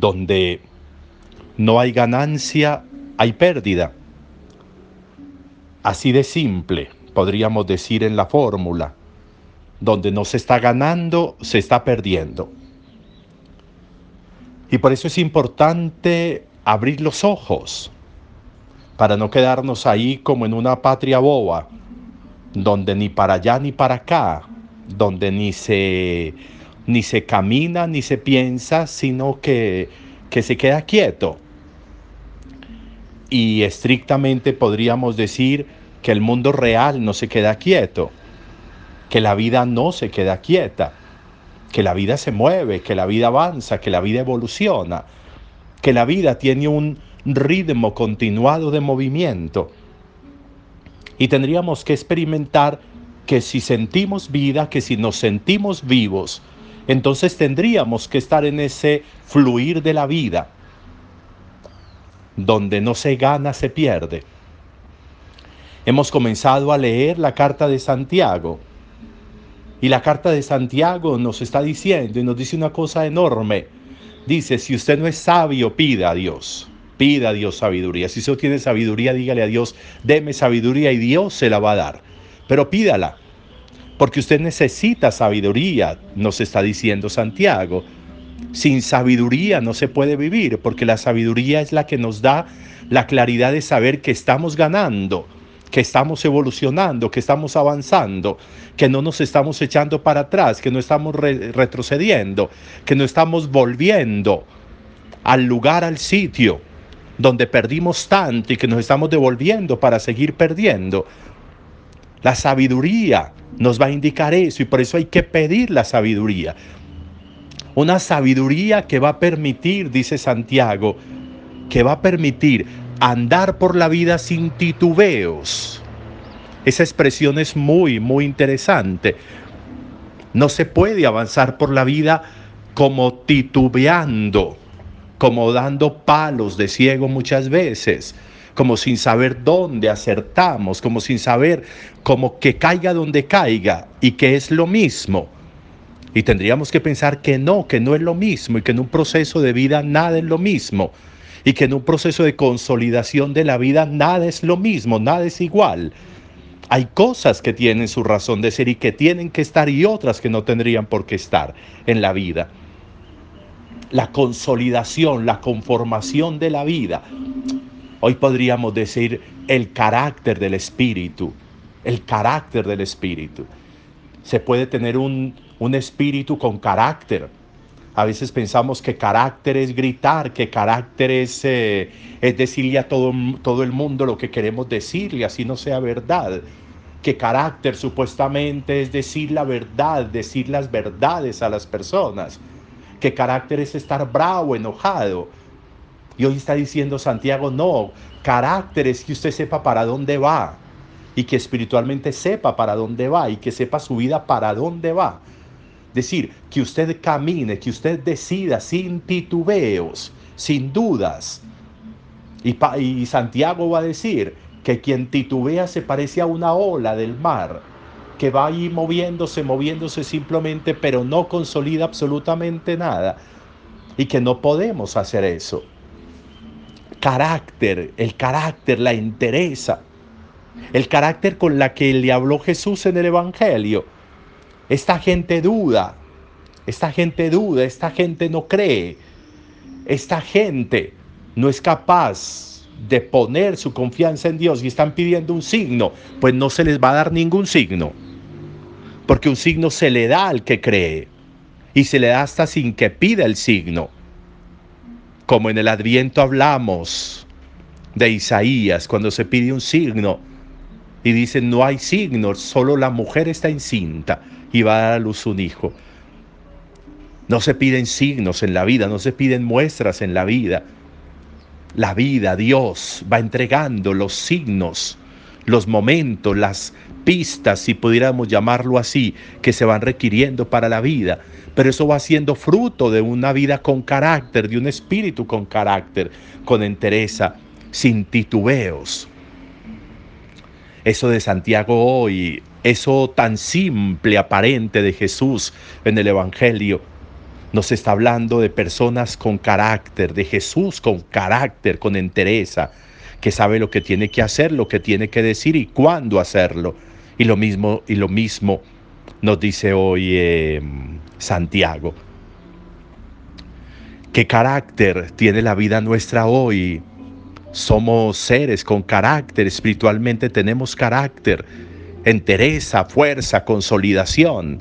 donde no hay ganancia, hay pérdida. Así de simple, podríamos decir en la fórmula, donde no se está ganando, se está perdiendo. Y por eso es importante abrir los ojos, para no quedarnos ahí como en una patria boba, donde ni para allá ni para acá, donde ni se, ni se camina ni se piensa, sino que, que se queda quieto. Y estrictamente podríamos decir que el mundo real no se queda quieto, que la vida no se queda quieta, que la vida se mueve, que la vida avanza, que la vida evoluciona, que la vida tiene un, ritmo continuado de movimiento. Y tendríamos que experimentar que si sentimos vida, que si nos sentimos vivos, entonces tendríamos que estar en ese fluir de la vida, donde no se gana, se pierde. Hemos comenzado a leer la carta de Santiago. Y la carta de Santiago nos está diciendo y nos dice una cosa enorme. Dice, si usted no es sabio, pida a Dios. Pida a Dios sabiduría. Si usted tiene sabiduría, dígale a Dios, deme sabiduría y Dios se la va a dar. Pero pídala, porque usted necesita sabiduría, nos está diciendo Santiago. Sin sabiduría no se puede vivir, porque la sabiduría es la que nos da la claridad de saber que estamos ganando, que estamos evolucionando, que estamos avanzando, que no nos estamos echando para atrás, que no estamos retrocediendo, que no estamos volviendo al lugar, al sitio donde perdimos tanto y que nos estamos devolviendo para seguir perdiendo. La sabiduría nos va a indicar eso y por eso hay que pedir la sabiduría. Una sabiduría que va a permitir, dice Santiago, que va a permitir andar por la vida sin titubeos. Esa expresión es muy, muy interesante. No se puede avanzar por la vida como titubeando como dando palos de ciego muchas veces, como sin saber dónde acertamos, como sin saber como que caiga donde caiga y que es lo mismo. Y tendríamos que pensar que no, que no es lo mismo y que en un proceso de vida nada es lo mismo y que en un proceso de consolidación de la vida nada es lo mismo, nada es igual. Hay cosas que tienen su razón de ser y que tienen que estar y otras que no tendrían por qué estar en la vida la consolidación, la conformación de la vida. Hoy podríamos decir el carácter del espíritu, el carácter del espíritu. Se puede tener un, espíritu con carácter. A veces pensamos que carácter es gritar, que carácter es, eh, es decirle a todo, todo el mundo lo que queremos decirle, así no sea verdad que carácter supuestamente es decir la verdad, decir las verdades a las personas que carácter es estar bravo, enojado. Y hoy está diciendo Santiago, no, carácter es que usted sepa para dónde va y que espiritualmente sepa para dónde va y que sepa su vida para dónde va. Decir, que usted camine, que usted decida sin titubeos, sin dudas. Y, y Santiago va a decir que quien titubea se parece a una ola del mar que va ahí moviéndose, moviéndose simplemente, pero no consolida absolutamente nada. Y que no podemos hacer eso. Carácter, el carácter, la interesa. El carácter con la que le habló Jesús en el Evangelio. Esta gente duda, esta gente duda, esta gente no cree, esta gente no es capaz de poner su confianza en Dios y están pidiendo un signo, pues no se les va a dar ningún signo porque un signo se le da al que cree y se le da hasta sin que pida el signo. Como en el Adviento hablamos de Isaías, cuando se pide un signo y dicen no hay signo, solo la mujer está encinta y va a dar a luz un hijo. No se piden signos en la vida, no se piden muestras en la vida. La vida, Dios va entregando los signos, los momentos, las pistas, si pudiéramos llamarlo así, que se van requiriendo para la vida. Pero eso va siendo fruto de una vida con carácter, de un espíritu con carácter, con entereza, sin titubeos. Eso de Santiago hoy, eso tan simple, aparente de Jesús en el Evangelio, Nos está hablando de personas con carácter, de Jesús con carácter, con entereza, que sabe lo que tiene que hacer, lo que tiene que decir y cuándo hacerlo. Y lo mismo, y lo mismo nos dice hoy eh, Santiago. ¿Qué carácter tiene la vida nuestra hoy? Somos seres con carácter, espiritualmente tenemos carácter, entereza, fuerza, consolidación.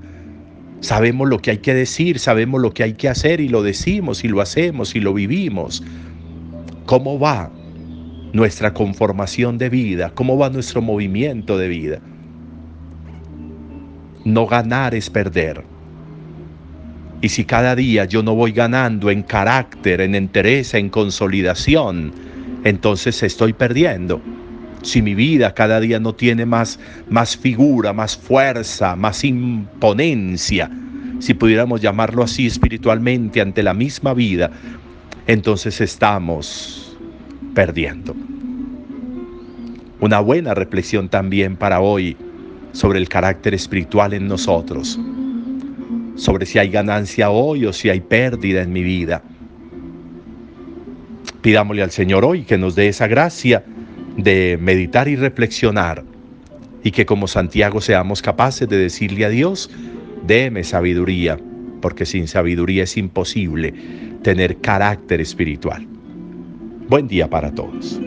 Sabemos lo que hay que decir, sabemos lo que hay que hacer y lo decimos y lo hacemos y lo vivimos. ¿Cómo va nuestra conformación de vida? ¿Cómo va nuestro movimiento de vida? No ganar es perder. Y si cada día yo no voy ganando en carácter, en entereza, en consolidación, entonces estoy perdiendo. Si mi vida cada día no tiene más, más figura, más fuerza, más imponencia, si pudiéramos llamarlo así espiritualmente ante la misma vida, entonces estamos perdiendo. Una buena reflexión también para hoy sobre el carácter espiritual en nosotros, sobre si hay ganancia hoy o si hay pérdida en mi vida. Pidámosle al Señor hoy que nos dé esa gracia de meditar y reflexionar y que como Santiago seamos capaces de decirle a Dios, déme sabiduría, porque sin sabiduría es imposible tener carácter espiritual. Buen día para todos.